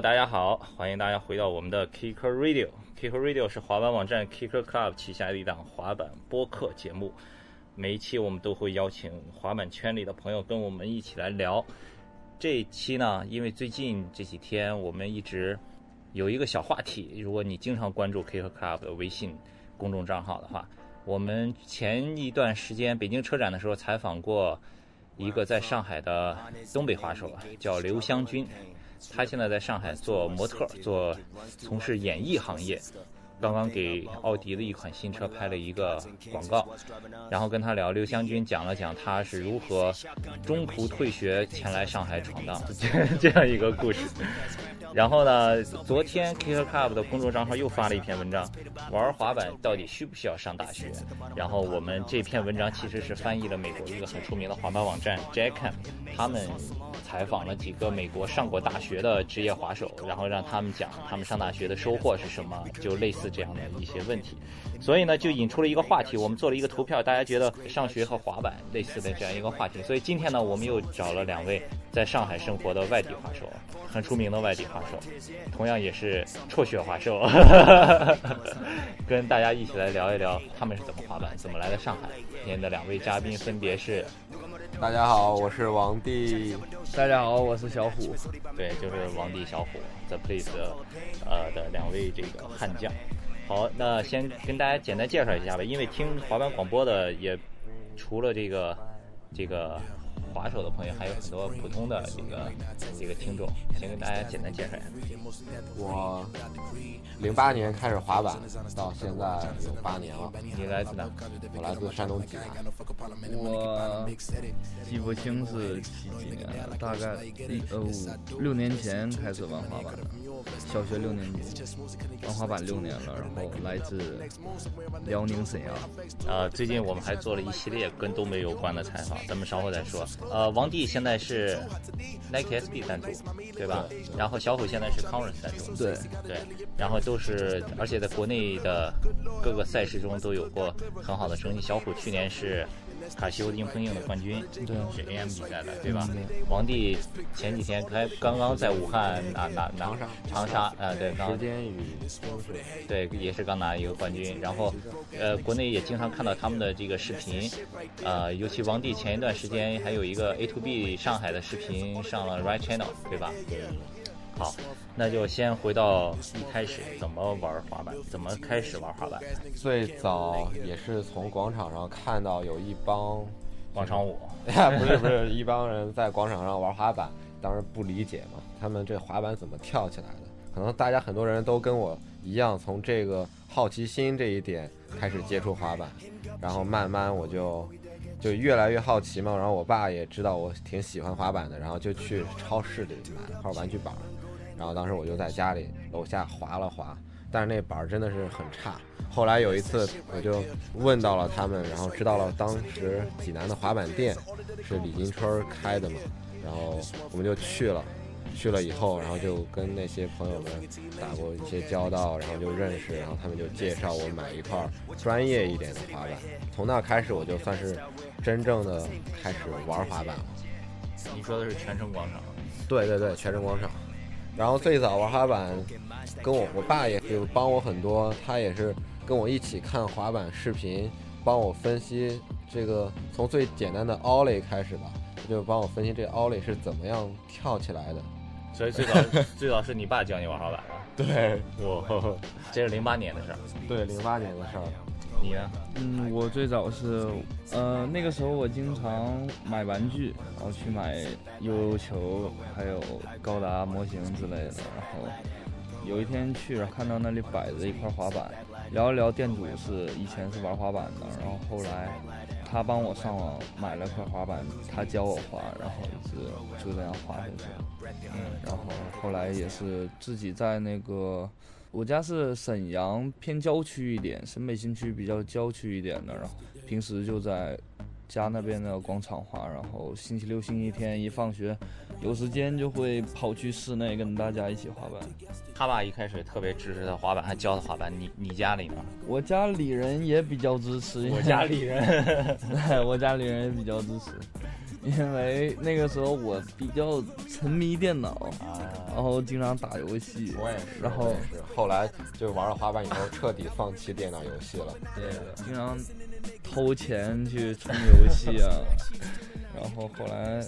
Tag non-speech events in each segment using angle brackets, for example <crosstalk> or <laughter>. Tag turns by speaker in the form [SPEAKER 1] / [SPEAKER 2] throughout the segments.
[SPEAKER 1] 大家好，欢迎大家回到我们的 Kicker Radio。Kicker Radio 是滑板网站 Kicker Club 旗下的一档滑板播客节目。每一期我们都会邀请滑板圈里的朋友跟我们一起来聊。这一期呢，因为最近这几天我们一直有一个小话题，如果你经常关注 Kicker Club 的微信公众账号的话，我们前一段时间北京车展的时候采访过一个在上海的东北滑手啊，叫刘湘军。他现在在上海做模特，做从事演艺行业。刚刚给奥迪的一款新车拍了一个广告，然后跟他聊，刘湘军讲了讲他是如何中途退学前来上海闯荡这样一个故事。然后呢，昨天 Kicker Club 的公众账号又发了一篇文章，玩滑板到底需不需要上大学？然后我们这篇文章其实是翻译了美国一个很出名的滑板网站 j a c k a m 他们采访了几个美国上过大学的职业滑手，然后让他们讲他们上大学的收获是什么，就类似这样的一些问题。所以呢，就引出了一个话题，我们做了一个投票，大家觉得上学和滑板类似的这样一个话题。所以今天呢，我们又找了两位在上海生活的外地滑手，很出名的外地滑手，同样也是辍学滑手，<laughs> 跟大家一起来聊一聊他们是怎么滑板，怎么来的上海。今天的两位嘉宾分别是，
[SPEAKER 2] 大家好，我是王帝，
[SPEAKER 3] 大家好，我是小虎，
[SPEAKER 1] 对，就是王帝、小虎，The Place，呃的两位这个悍将。好，那先跟大家简单介绍一下吧，因为听滑板广播的也除了这个这个。滑手的朋友还有很多普通的这个这个听众，先跟大家简单介绍一下。
[SPEAKER 2] 我零八年开始滑板，到现在有八年了。
[SPEAKER 1] 你来自哪？
[SPEAKER 2] 我来自山东济南。
[SPEAKER 3] 我记不清是几几年了，大概呃五六年前开始玩滑板的，小学六年级，玩滑板六年了，然后来自辽宁沈阳。
[SPEAKER 1] 呃，最近我们还做了一系列跟东北有关的采访，咱们稍后再说。呃，王帝现在是 Nike SB 赞助，对吧？然后小虎现在是 Converse 赞助，
[SPEAKER 3] 对
[SPEAKER 1] 对。然后都是，而且在国内的各个赛事中都有过很好的成绩。小虎去年是。卡西欧硬碰硬的冠军，
[SPEAKER 3] 对，
[SPEAKER 1] 是 AM 比赛的，对吧？王帝前几天还刚刚在武汉拿拿拿
[SPEAKER 2] 长沙，
[SPEAKER 1] 长沙，呃，对，
[SPEAKER 2] 时间与
[SPEAKER 1] 对，也是刚拿一个冠军。然后，呃，国内也经常看到他们的这个视频，呃，尤其王帝前一段时间还有一个 A to B 上海的视频上了 Right Channel，对吧？好，那就先回到一开始怎么玩滑板，怎么开始玩滑板。
[SPEAKER 2] 最早也是从广场上看到有一帮
[SPEAKER 1] 广场舞，<laughs>
[SPEAKER 2] 不是不是一帮人在广场上玩滑板，当时不理解嘛，他们这滑板怎么跳起来的？可能大家很多人都跟我一样，从这个好奇心这一点开始接触滑板，然后慢慢我就就越来越好奇嘛。然后我爸也知道我挺喜欢滑板的，然后就去超市里买了块玩具板。然后当时我就在家里楼下滑了滑，但是那板儿真的是很差。后来有一次我就问到了他们，然后知道了当时济南的滑板店是李金春开的嘛，然后我们就去了。去了以后，然后就跟那些朋友们打过一些交道，然后就认识，然后他们就介绍我买一块专业一点的滑板。从那开始我就算是真正的开始玩滑板了。
[SPEAKER 1] 你说的是泉城广场？
[SPEAKER 2] 对对对，泉城广场。然后最早玩滑板，跟我我爸也就帮我很多，他也是跟我一起看滑板视频，帮我分析这个从最简单的 ollie 开始吧，就帮我分析这 ollie 是怎么样跳起来的。
[SPEAKER 1] 所以最早 <laughs> 最早是你爸教你玩滑板
[SPEAKER 2] 的？对，
[SPEAKER 1] 我这是零八年的事儿。
[SPEAKER 2] 对，零八年的事儿。
[SPEAKER 1] 你呢？
[SPEAKER 3] 嗯，我最早是，呃，那个时候我经常买玩具，然后去买悠悠球，还有高达模型之类的。然后有一天去，看到那里摆着一块滑板，聊一聊，店主是以前是玩滑板的，然后后来他帮我上网买了块滑板，他教我滑，然后一直就这样滑下去。嗯，然后后来也是自己在那个。我家是沈阳偏郊区一点，沈北新区比较郊区一点的，然后平时就在家那边的广场滑，然后星期六、星期天一放学有时间就会跑去室内跟大家一起滑板。
[SPEAKER 1] 他爸一开始特别支持他滑板，还教他滑板。你你家里呢？
[SPEAKER 3] 我家里人也比较支持，
[SPEAKER 1] 我家里人，<laughs>
[SPEAKER 3] 我家里人也比较支持。因为那个时候我比较沉迷电脑，然后经常打游戏。
[SPEAKER 2] 我也是，
[SPEAKER 3] 然后
[SPEAKER 2] 是后来就玩了滑板以后，彻底放弃电脑游戏了。
[SPEAKER 3] 对，经常偷钱去充游戏啊。<laughs> 然后后来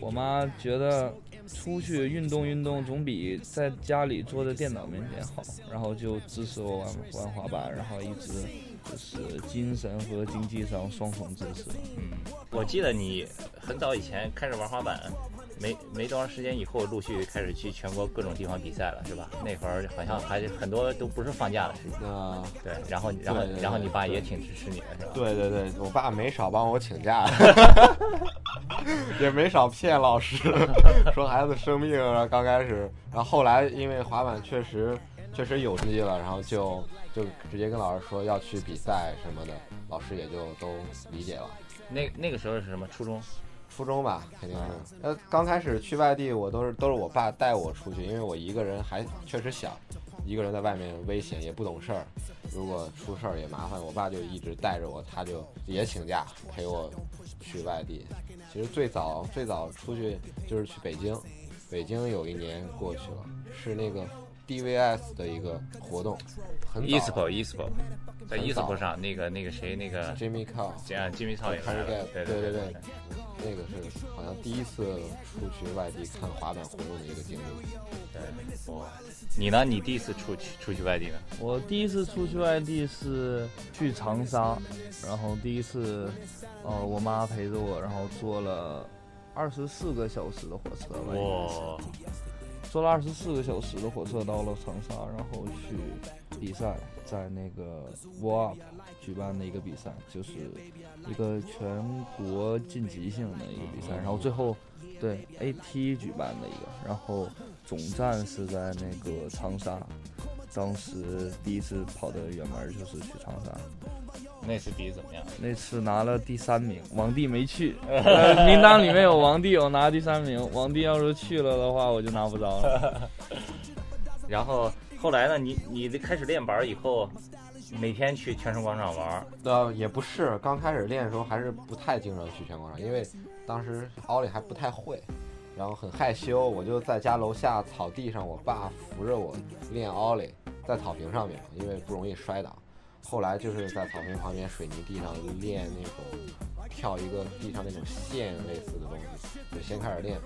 [SPEAKER 3] 我妈觉得出去运动运动总比在家里坐在电脑面前好，然后就支持我玩玩滑板，然后一直。就是精神和经济上双重支持。
[SPEAKER 1] 嗯，我记得你很早以前开始玩滑板，没没多长时间以后，陆续开始去全国各种地方比赛了，是吧？那会儿好像还很多都不是放假的时间。啊，对，然后然后然后你爸也挺支持你的，是吧？
[SPEAKER 2] 对对对，我爸没少帮我请假，<laughs> 也没少骗老师，<laughs> 说孩子生病了。刚开始，然后后来因为滑板确实确实有成绩了，然后就。就直接跟老师说要去比赛什么的，老师也就都理解了。
[SPEAKER 1] 那那个时候是什么初中？
[SPEAKER 2] 初中吧，肯定是。呃，刚开始去外地，我都是都是我爸带我出去，因为我一个人还确实小，一个人在外面危险，也不懂事儿。如果出事儿也麻烦，我爸就一直带着我，他就也请假陪我去外地。其实最早最早出去就是去北京，北京有一年过去了，是那个。DVS 的一个活动，很
[SPEAKER 1] ESPO，ESPO，在 ESPO 上，那个那个谁，那个
[SPEAKER 2] Jimmy
[SPEAKER 1] 样 Jimmy Cow 也
[SPEAKER 2] 是，
[SPEAKER 1] 对
[SPEAKER 2] 对对对，那个是好像第一次出去外地看滑板活动的一个经历。
[SPEAKER 1] 对，哇，你呢？你第一次出去出去外地呢？
[SPEAKER 3] 我第一次出去外地是去长沙，然后第一次，呃，我妈陪着我，然后坐了二十四个小时的火车。
[SPEAKER 1] 哇。
[SPEAKER 3] 坐了二十四个小时的火车到了长沙，然后去比赛，在那个 Up 举办的一个比赛，就是一个全国晋级性的一个比赛，然后最后对 AT 举办的一个，然后总站是在那个长沙，当时第一次跑的远门就是去长沙。
[SPEAKER 1] 那次比怎么样？
[SPEAKER 3] 那次拿了第三名，王帝没去。<laughs> 名单里面有王帝，我拿第三名。王帝要是去了的话，我就拿不着了。<laughs>
[SPEAKER 1] 然后后来呢？你你开始练板以后，每天去泉城广场玩？
[SPEAKER 2] 呃，也不是，刚开始练的时候还是不太经常去泉广场，因为当时奥利还不太会，然后很害羞，我就在家楼下草地上，我爸扶着我练奥利，在草坪上面，因为不容易摔倒。后来就是在草坪旁边水泥地上练那种跳一个地上那种线类似的东西，就先开始练，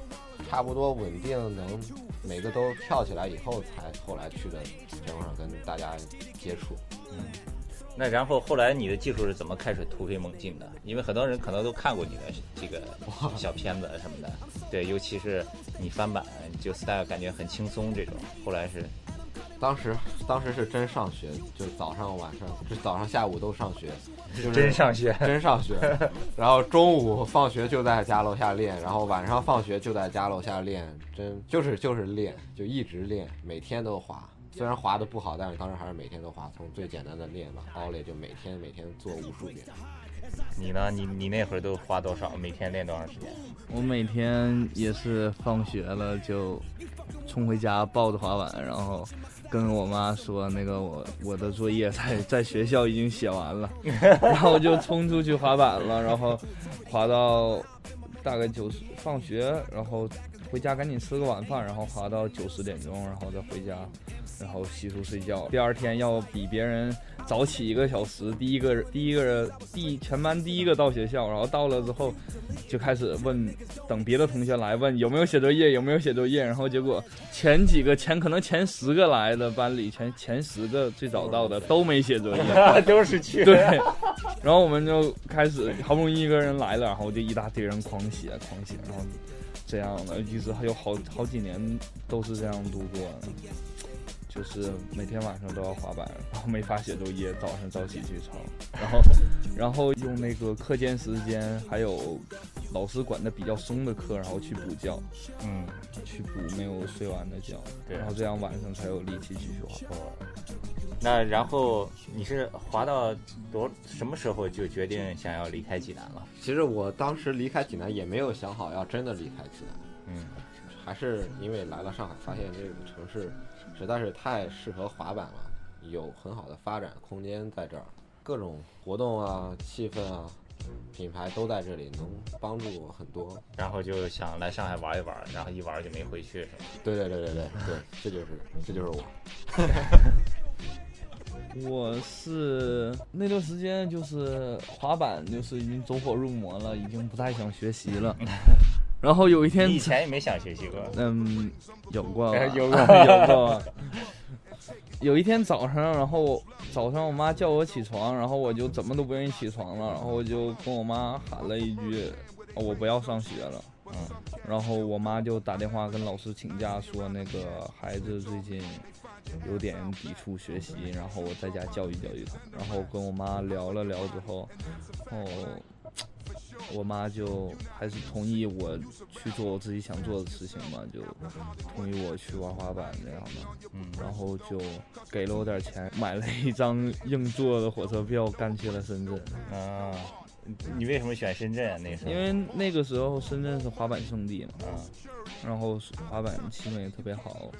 [SPEAKER 2] 差不多稳定能每个都跳起来以后，才后来去的全广场跟大家接触。
[SPEAKER 1] 嗯，那然后后来你的技术是怎么开始突飞猛进的？因为很多人可能都看过你的这个小片子什么的，对，尤其是你翻版就 style 感觉很轻松这种，后来是。
[SPEAKER 2] 当时，当时是真上学，就早上晚上，就早上下午都上学，
[SPEAKER 1] 真上学，
[SPEAKER 2] 真上学。<laughs> 然后中午放学就在家楼下练，然后晚上放学就在家楼下练，真就是就是练，就一直练，每天都滑。虽然滑的不好，但是当时还是每天都滑，从最简单的练吧，奥利就每天每天做无数遍。
[SPEAKER 1] 你呢？你你那会儿都花多少？每天练多长时间？
[SPEAKER 3] 我每天也是放学了就冲回家抱着滑板，然后。跟我妈说，那个 <laughs> 我我的作业在在学校已经写完了，<laughs> 然后就冲出去滑板了，然后滑到大概九十放学，然后回家赶紧吃个晚饭，然后滑到九十点钟，然后再回家。然后洗漱睡觉，第二天要比别人早起一个小时。第一个第一个人第全班第一个到学校，然后到了之后就开始问，等别的同学来问有没有写作业，有没有写作业。然后结果前几个前可能前十个来的班里，前前十个最早到的 <laughs> 都没写作业，
[SPEAKER 1] 都是去
[SPEAKER 3] 对。然后我们就开始好不容易一个人来了，然后就一大堆人狂写狂写，然后这样的一直还有好好几年都是这样度过的。就是每天晚上都要滑板，然后没法写作业，早上早起去抄，<laughs> 然后，然后用那个课间时间，还有老师管的比较松的课，然后去补觉，
[SPEAKER 1] 嗯，
[SPEAKER 3] 去补没有睡完的觉，
[SPEAKER 1] 对
[SPEAKER 3] 然后这样晚上才有力气继续滑。
[SPEAKER 1] 哦，那然后你是滑到多什么时候就决定想要离开济南了？
[SPEAKER 2] 其实我当时离开济南也没有想好要真的离开济南，
[SPEAKER 1] 嗯
[SPEAKER 2] 还是因为来了上海，发现这个城市实在是太适合滑板了，有很好的发展空间在这儿，各种活动啊、气氛啊、品牌都在这里，能帮助我很多。
[SPEAKER 1] 然后就想来上海玩一玩，然后一玩就没回去，是吧？
[SPEAKER 2] 对对对对对对，这就是这就是我。<laughs>
[SPEAKER 3] 我是那段时间就是滑板，就是已经走火入魔了，已经不太想学习了。然后有一天
[SPEAKER 1] 以，前也没想学习过，
[SPEAKER 3] 嗯，有过，<laughs>
[SPEAKER 1] 有过 <laughs>
[SPEAKER 3] 有过。有一天早上，然后早上我妈叫我起床，然后我就怎么都不愿意起床了，然后我就跟我妈喊了一句：“哦我不要上学了。”
[SPEAKER 1] 嗯，
[SPEAKER 3] 然后我妈就打电话跟老师请假，说那个孩子最近有点抵触学习，然后我在家教育教育他。然后跟我妈聊了聊之后，哦，我妈就还是同意我去做我自己想做的事情嘛，就同意我去玩滑板这样的。
[SPEAKER 1] 嗯，
[SPEAKER 3] 然后就给了我点钱，买了一张硬座的火车票，干去了深圳。
[SPEAKER 1] 啊，你为什么选深圳啊？那时候？
[SPEAKER 3] 因为那个时候深圳是滑板圣地嘛，
[SPEAKER 1] 啊，
[SPEAKER 3] 然后滑板气氛也特别好，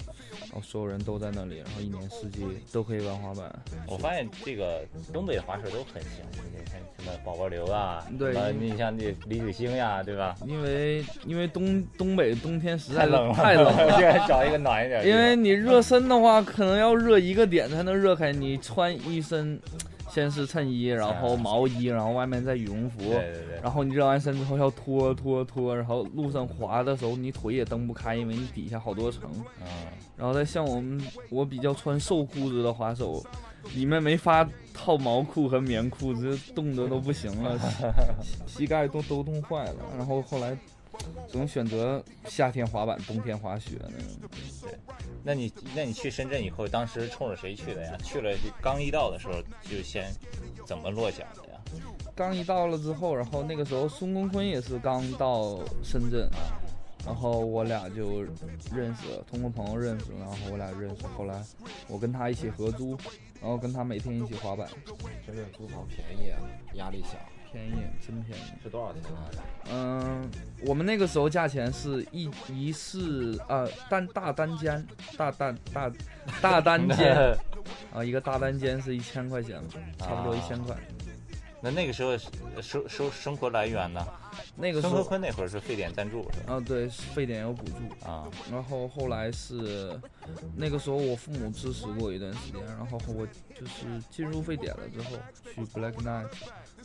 [SPEAKER 3] 然后所有人都在那里，然后一年四季都可以玩滑板。
[SPEAKER 1] 我发现这个东北的滑手都很行，你看什么宝宝流啊，
[SPEAKER 3] 对
[SPEAKER 1] 你像那李子星呀，对吧？
[SPEAKER 3] 因为因为东东北冬天实在是
[SPEAKER 1] 冷了，
[SPEAKER 3] 太冷了，<laughs>
[SPEAKER 1] 就要找一个暖一点。
[SPEAKER 3] 因为你热身的话，可能要热一个点才能热开。你穿一身，先是衬衣，然后毛衣，然后外面再羽绒服，
[SPEAKER 1] 对对对，
[SPEAKER 3] 然后你热完身之后要脱脱脱，然后路上滑的时候你腿也蹬不开，因为你底下好多层。
[SPEAKER 1] 嗯，
[SPEAKER 3] 然后再像我们我比较穿瘦裤子的滑手，里面没法套毛裤和棉裤子，冻得都不行了，膝膝盖都都冻坏了。然后后来只能选择夏天滑板，冬天滑雪那种。
[SPEAKER 1] 那你那你去深圳以后，当时冲着谁去的呀？去了就刚一到的时候就先怎么落脚的呀？
[SPEAKER 3] 刚一到了之后，然后那个时候孙公坤也是刚到深圳，然后我俩就认识了，通过朋友认识，然后我俩认识，后来我跟他一起合租，然后跟他每天一起滑板，
[SPEAKER 2] 深圳租房便宜啊，压力小。
[SPEAKER 3] 便宜，真便宜。
[SPEAKER 2] 是多少钱来着？
[SPEAKER 3] 嗯，我们那个时候价钱是一一室呃单大单间，大大大大单间 <laughs> 啊，一个大单间是一千块钱吧，差不多一千块。
[SPEAKER 1] 那那个时候收收生活来源呢？
[SPEAKER 3] 那个时候
[SPEAKER 1] 坤那会儿是沸点赞助是吧？
[SPEAKER 3] 啊，对，沸点有补助。
[SPEAKER 1] 啊，
[SPEAKER 3] 然后后来是那个时候我父母支持过一段时间，然后我就是进入沸点了之后去 Black Knight，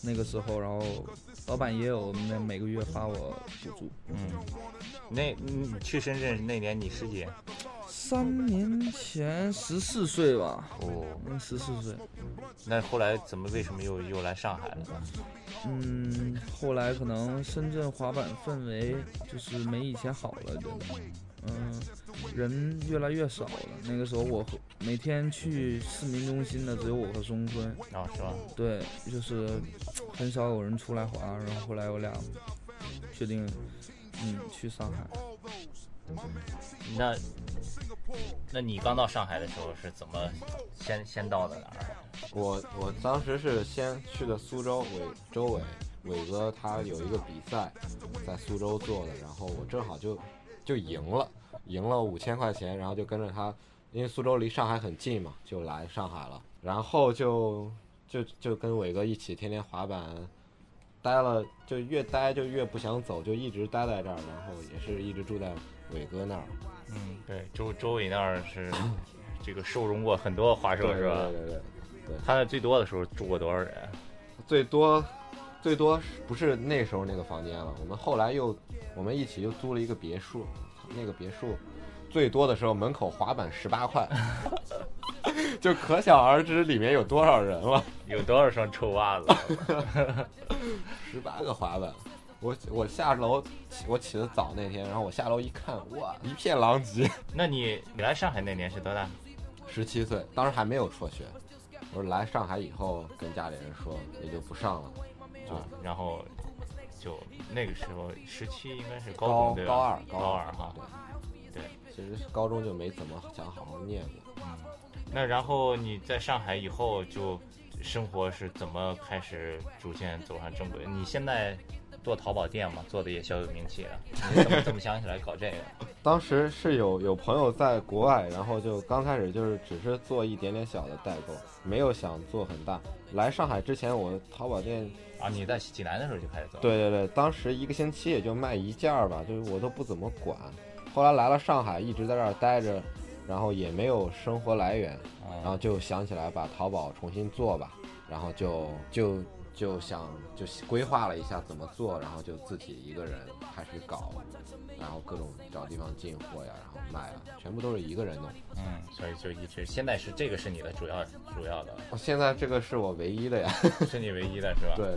[SPEAKER 3] 那个时候然后老板也有那每个月发我补助。
[SPEAKER 1] 嗯，那你去深圳那年你十几？
[SPEAKER 3] 三年前十四岁吧，
[SPEAKER 1] 哦，
[SPEAKER 3] 嗯，十四岁。
[SPEAKER 1] 那后来怎么为什么又又来上海了呢？
[SPEAKER 3] 嗯，后来可能深圳滑板氛围就是没以前好了，就，嗯，人越来越少了。那个时候我和每天去市民中心的只有我和松坤，
[SPEAKER 1] 啊，是吧？
[SPEAKER 3] 对，就是很少有人出来滑。然后后来我俩决定，嗯，去上海。
[SPEAKER 1] 那，那你刚到上海的时候是怎么先先到的哪儿？
[SPEAKER 2] 我我当时是先去的苏州，伟周伟伟哥他有一个比赛在苏州做的，然后我正好就就赢了，赢了五千块钱，然后就跟着他，因为苏州离上海很近嘛，就来上海了，然后就就就跟伟哥一起天天滑板，待了就越待就越不想走，就一直待在这儿，然后也是一直住在伟哥那儿，
[SPEAKER 1] 嗯，对，周周伟那儿是这个收容过很多滑手是吧？
[SPEAKER 2] 对对对。
[SPEAKER 1] 他那最多的时候住过多少人？
[SPEAKER 2] 最多，最多不是那时候那个房间了。我们后来又，我们一起又租了一个别墅，那个别墅最多的时候门口滑板十八块，<laughs> 就可想而知里面有多少人了。
[SPEAKER 1] 有多少双臭袜子？
[SPEAKER 2] 十八个滑板，我我下楼，我起得早那天，然后我下楼一看，哇，一片狼藉。<laughs>
[SPEAKER 1] 那你你来上海那年是多大？
[SPEAKER 2] 十七岁，当时还没有辍学。我说来上海以后跟家里人说也就不上了，
[SPEAKER 1] 啊，然后就那个时候十七应该是高
[SPEAKER 2] 高
[SPEAKER 1] 中对吧？
[SPEAKER 2] 高二
[SPEAKER 1] 高
[SPEAKER 2] 二
[SPEAKER 1] 哈。
[SPEAKER 2] 对
[SPEAKER 1] 对，
[SPEAKER 2] 其实高中就没怎么想好好念过。
[SPEAKER 1] 嗯，那然后你在上海以后就生活是怎么开始逐渐走上正轨？你现在做淘宝店嘛，做的也小有名气了，你怎么怎么想起来搞这个？<laughs>
[SPEAKER 2] 当时是有有朋友在国外，然后就刚开始就是只是做一点点小的代购，没有想做很大。来上海之前，我淘宝店
[SPEAKER 1] 啊，你在济南的时候就开始做？
[SPEAKER 2] 对对对，当时一个星期也就卖一件儿吧，就是我都不怎么管。后来来了上海，一直在这儿待着，然后也没有生活来源，然后就想起来把淘宝重新做吧，然后就就就想就规划了一下怎么做，然后就自己一个人开始搞，然后各种找地方进货呀，然后卖啊，全部都是一个人弄。
[SPEAKER 1] 嗯，所以就一直现在是这个是你的主要主要的，
[SPEAKER 2] 现在这个是我唯一的呀，<laughs>
[SPEAKER 1] 是你唯一的是吧？
[SPEAKER 2] 对。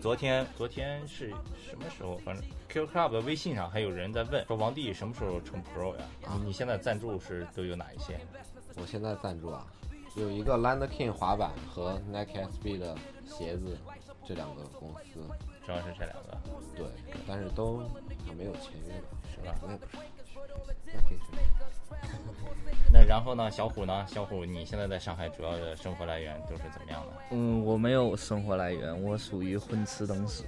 [SPEAKER 1] 昨天昨天是什么时候？反正 Q Club 的微信上还有人在问说王帝什么时候成 Pro 呀？
[SPEAKER 2] 啊，
[SPEAKER 1] 你现在赞助是都有哪一些？
[SPEAKER 2] 我现在赞助啊，有一个 Land King 滑板和 Nike SB 的鞋子，这两个公司，
[SPEAKER 1] 主要是这两个。
[SPEAKER 2] 对，但是都还没有签约吧？
[SPEAKER 1] 是吧？
[SPEAKER 2] 我也不知道。Nike
[SPEAKER 1] 那然后呢，小虎呢？小虎，你现在在上海主要的生活来源都是怎么样的？
[SPEAKER 3] 嗯，我没有生活来源，我属于混吃等死。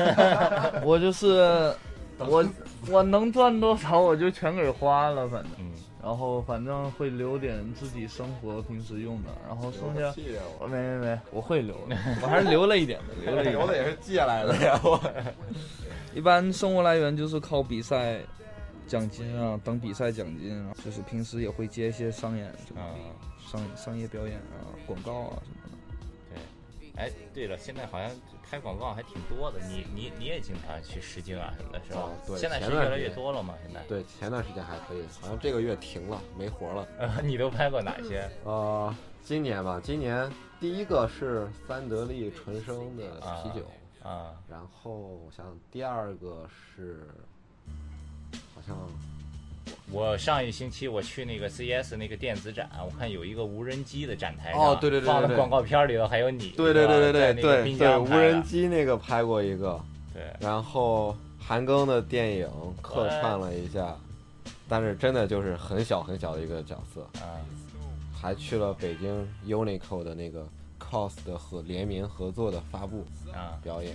[SPEAKER 3] <laughs> 我就是我，我能赚多少我就全给花了，反正。
[SPEAKER 1] 嗯。
[SPEAKER 3] 然后反正会留点自己生活平时用的，然后剩下我没没没，我会留的，<laughs> 我还是留了一点的，留了一点。
[SPEAKER 2] 留的也是借来的呀，我。<laughs>
[SPEAKER 3] 一般生活来源就是靠比赛。奖金啊，等比赛奖金啊，就是平时也会接一些商演，啊，商商业表演啊，广告啊什么的。
[SPEAKER 1] 对，哎，对了，现在好像拍广告还挺多的，你你你也经常去试镜啊什么的，是吧？
[SPEAKER 2] 对，
[SPEAKER 1] 现在是越来越多了嘛，现在。
[SPEAKER 2] 对，前段时间还可以，好像这个月停了，没活了。<laughs>
[SPEAKER 1] 你都拍过哪些？<laughs>
[SPEAKER 2] 呃，今年吧，今年第一个是三得利纯生的啤酒
[SPEAKER 1] 啊，
[SPEAKER 2] 然后我想第二个是。好像
[SPEAKER 1] 我上一星期我去那个 CES 那个电子展，我看有一个无人机的展台
[SPEAKER 2] 上，哦，对对对，
[SPEAKER 1] 放的广告片里头还有你，
[SPEAKER 2] 对对对对对对
[SPEAKER 1] 对，
[SPEAKER 2] 无人机那个拍过一个，
[SPEAKER 1] 对，
[SPEAKER 2] 然后韩庚的电影客串了一下，但是真的就是很小很小的一个角色，
[SPEAKER 1] 啊，
[SPEAKER 2] 还去了北京 Uniqlo 的那个 COS 的和联名合作的发布
[SPEAKER 1] 啊
[SPEAKER 2] 表演。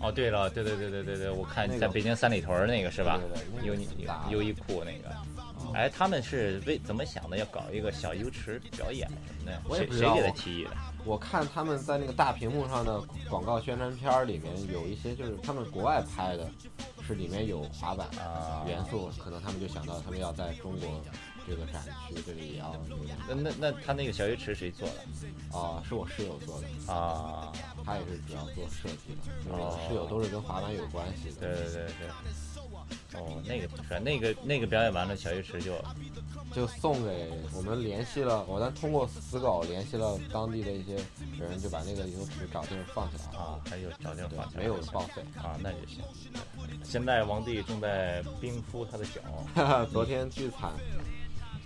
[SPEAKER 1] 哦，对了，对对对对对对，我看在北京三里屯那个是吧？优衣优衣库那个，哎，他们是为怎么想的？要搞一个小游池表演什么的？
[SPEAKER 2] 谁
[SPEAKER 1] 谁给他提议的？
[SPEAKER 2] 我看他们在那个大屏幕上的广告宣传片里面有一些，就是他们国外拍的，是里面有滑板元素，可能他们就想到他们要在中国。这个展区这里也要
[SPEAKER 1] 那那那他那个小鱼池谁做的？
[SPEAKER 2] 啊，是我室友做的
[SPEAKER 1] 啊，
[SPEAKER 2] 他也是主要做设计的。哦，室友都是跟滑板有关系的。
[SPEAKER 1] 对对对对。哦，那个不帅，那个那个表演完了，小鱼池就
[SPEAKER 2] 就送给我们联系了，我咱通过死狗联系了当地的一些人，就把那个游池找地方放起来
[SPEAKER 1] 啊，还有找地方放起
[SPEAKER 2] 来，没有报废
[SPEAKER 1] 啊，那就行。现在王帝正在冰敷他的脚，<laughs>
[SPEAKER 2] 昨天巨惨。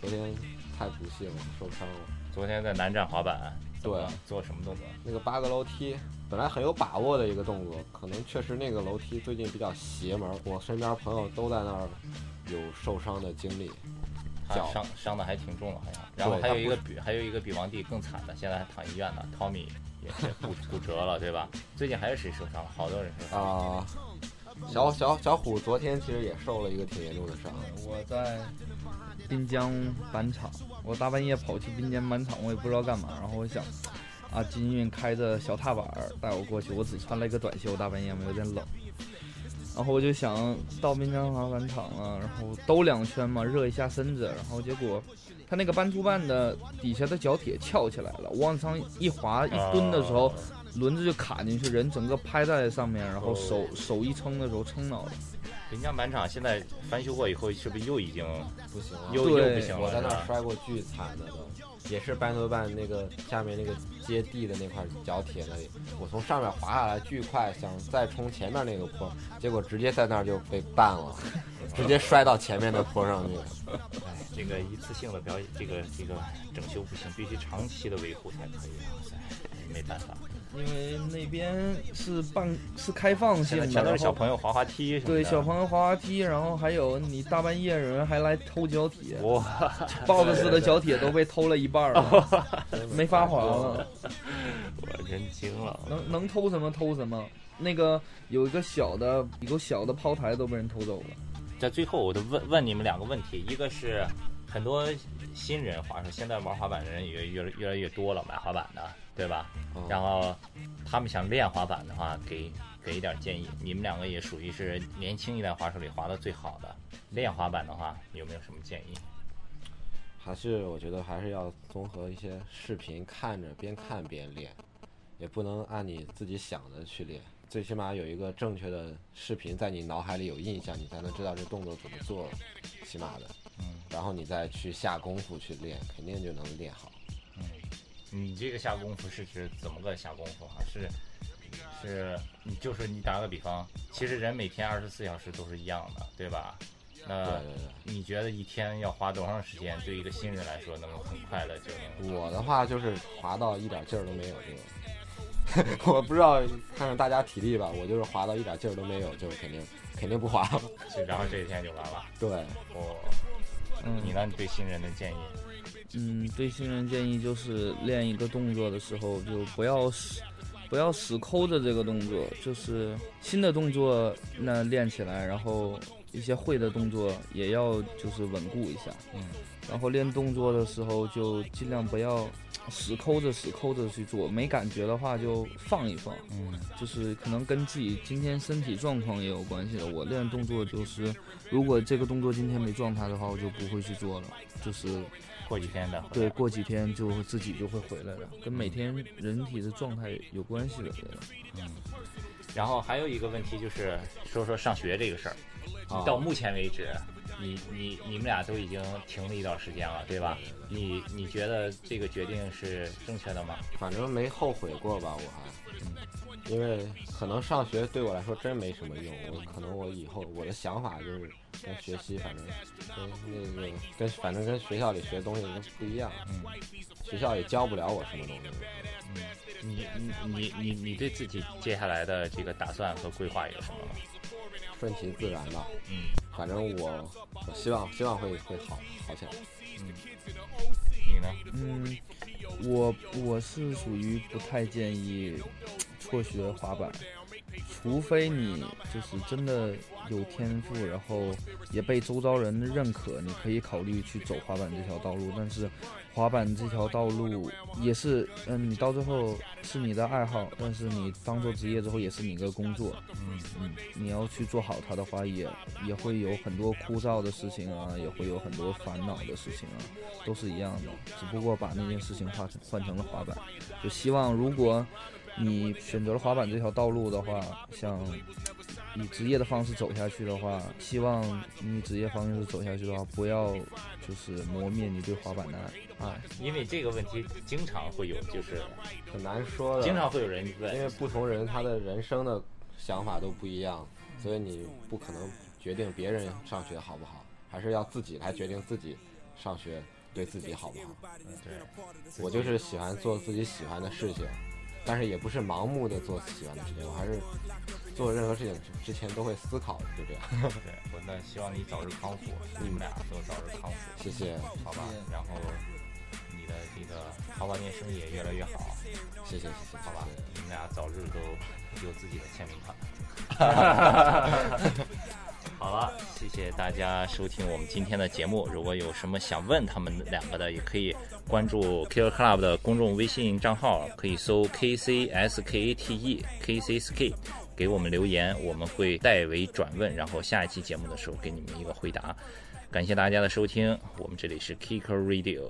[SPEAKER 2] 昨天太不幸了，受伤了。
[SPEAKER 1] 昨天在南站滑板，
[SPEAKER 2] 对，
[SPEAKER 1] 做什么动作？
[SPEAKER 2] 那个八个楼梯，本来很有把握的一个动作，可能确实那个楼梯最近比较邪门。我身边朋友都在那儿有受伤的经历，脚
[SPEAKER 1] 伤伤的还挺重的，好像。然后还有一个比还有一个比王帝更惨的，现在还躺医院呢。Tommy 也是骨骨折了，对吧？最近还有谁受伤了？好多人受伤
[SPEAKER 2] 啊。小小小虎昨天其实也受了一个挺严重的伤。
[SPEAKER 3] 我在。滨江板场，我大半夜跑去滨江板场，我也不知道干嘛。然后我想，啊，金运开着小踏板带我过去，我只穿了一个短袖，大半夜嘛有点冷。然后我就想到滨江滑板场了，然后兜两圈嘛，热一下身子。然后结果，他那个搬出办的底下的脚铁翘起来了，往上一滑一蹲的时候，轮子就卡进去，人整个拍在上面，然后手手一撑的时候撑到了。
[SPEAKER 1] 滨江板厂现在翻修过以后，是不是又已经
[SPEAKER 2] 不行了？
[SPEAKER 1] 又又不行了？
[SPEAKER 2] 我在那儿摔过巨惨的都，也是半头半那个下面那个接地的那块角铁那里，我从上面滑下来巨快，想再冲前面那个坡，结果直接在那儿就被绊了，直接摔到前面的坡上去。<laughs>
[SPEAKER 1] 哎，这个一次性的表演，这个这个整修不行，必须长期的维护才可以啊！没办法。
[SPEAKER 3] 因为那边是半是开放性的，
[SPEAKER 1] 全都是小朋友滑滑梯什么的。
[SPEAKER 3] 对小朋友滑滑梯，然后还有你大半夜人还来偷脚铁，
[SPEAKER 1] 哇，
[SPEAKER 3] 抱着似的脚铁都被偷了一半儿了，<laughs> 没法滑了。
[SPEAKER 1] 我真惊了。
[SPEAKER 3] 能能偷什么偷什么。那个有一个小的，一个小的炮台都被人偷走了。
[SPEAKER 1] 在最后，我都问问你们两个问题，一个是很多新人滑手，现在玩滑板的人也越越来越多了，买滑板的，对吧？
[SPEAKER 2] 嗯
[SPEAKER 1] 然后他们想练滑板的话，给给一点建议。你们两个也属于是年轻一代滑手里滑的最好的，练滑板的话有没有什么建议？
[SPEAKER 2] 还是我觉得还是要综合一些视频，看着边看边练，也不能按你自己想的去练。最起码有一个正确的视频在你脑海里有印象，你才能知道这动作怎么做，起码的。
[SPEAKER 1] 嗯
[SPEAKER 2] 然后你再去下功夫去练，肯定就能练好。
[SPEAKER 1] 你这个下功夫是指怎么个下功夫啊？是是，你就是你打个比方，其实人每天二十四小时都是一样的，对吧？那。你觉得一天要花多长时间，对一个新人来说能很快的就能？
[SPEAKER 2] 我的话就是滑到一点劲儿都没有就，<laughs> 我不知道看看大家体力吧，我就是滑到一点劲儿都没有，就肯定肯定不滑了。<laughs>
[SPEAKER 1] 然后这一天就完了。
[SPEAKER 2] 对，
[SPEAKER 1] 我、
[SPEAKER 3] 嗯，
[SPEAKER 1] 你呢？你对新人的建议？
[SPEAKER 3] 嗯，对新人建议就是练一个动作的时候，就不要死，不要死抠着这个动作，就是新的动作那练起来，然后一些会的动作也要就是稳固一下。
[SPEAKER 1] 嗯，
[SPEAKER 3] 然后练动作的时候就尽量不要死抠着死抠着去做，没感觉的话就放一放。
[SPEAKER 1] 嗯
[SPEAKER 3] 就是可能跟自己今天身体状况也有关系的。我练动作就是，如果这个动作今天没状态的话，我就不会去做了。就是
[SPEAKER 1] 过几天的。
[SPEAKER 3] 对，过几天就自己就会回来了，跟每天人体的状态有关系的。这个
[SPEAKER 1] 然后还有一个问题就是说说上学这个事儿。
[SPEAKER 2] 啊
[SPEAKER 1] 到目前为止，你你你们俩都已经停了一段时间了，对吧？你你觉得这个决定是正确的吗？
[SPEAKER 2] 反正没后悔过吧，我还，因为可能上学对我来说真没什么用，我可能我以后我的想法就是跟学习，反正跟那个跟反正跟学校里学的东西都不一样，
[SPEAKER 1] 嗯
[SPEAKER 2] 学校也教不了我什么东西。
[SPEAKER 1] 嗯，你你你你你对自己接下来的这个打算和规划有什么吗？
[SPEAKER 2] 顺其自然吧，
[SPEAKER 1] 嗯
[SPEAKER 2] 反正我我希望希望会会好好起来。
[SPEAKER 1] 嗯，你呢？
[SPEAKER 3] 嗯，我我是属于不太建议辍学滑板，除非你就是真的有天赋，然后也被周遭人认可，你可以考虑去走滑板这条道路。但是滑板这条道路也是，嗯，你到最后是你的爱好，但是你当做职业之后也是你的工作。
[SPEAKER 1] 嗯
[SPEAKER 3] 嗯，你要去做好它的话，也也会有很多枯燥的事情啊，也会有很多烦恼的事情啊，都是一样的，只不过把那件事情换成换成了滑板。就希望如果你选择了滑板这条道路的话，想以职业的方式走下去的话，希望你以职业方式走下去的话，不要就是磨灭你对滑板的爱。
[SPEAKER 1] 因为这个问题经常会有，就是
[SPEAKER 2] 很难说的，
[SPEAKER 1] 经常会有人问因，
[SPEAKER 2] 为不同人他的人生的想法都不一样，所以你不可能决定别人上学好不好，还是要自己来决定自己上学对自己好不好。
[SPEAKER 1] 对，
[SPEAKER 2] 我就是喜欢做自己喜欢的事情，但是也不是盲目的做喜欢的事情，我还是做任何事情之前都会思考的，就这样。
[SPEAKER 1] 对，我那希望你早日康复，你们俩都早日康复，
[SPEAKER 2] 谢谢，
[SPEAKER 1] 好吧？然后你的这个淘宝店生意也越来越好，
[SPEAKER 2] 谢谢，谢谢，
[SPEAKER 1] 好吧？你们俩早日都有自己的签名款。<laughs> 好了，谢谢大家收听我们今天的节目。如果有什么想问他们两个的，也可以关注 Killer Club 的公众微信账号，可以搜 K C S K A T E K C S K，给我们留言，我们会代为转问，然后下一期节目的时候给你们一个回答。感谢大家的收听，我们这里是 Kicker Radio。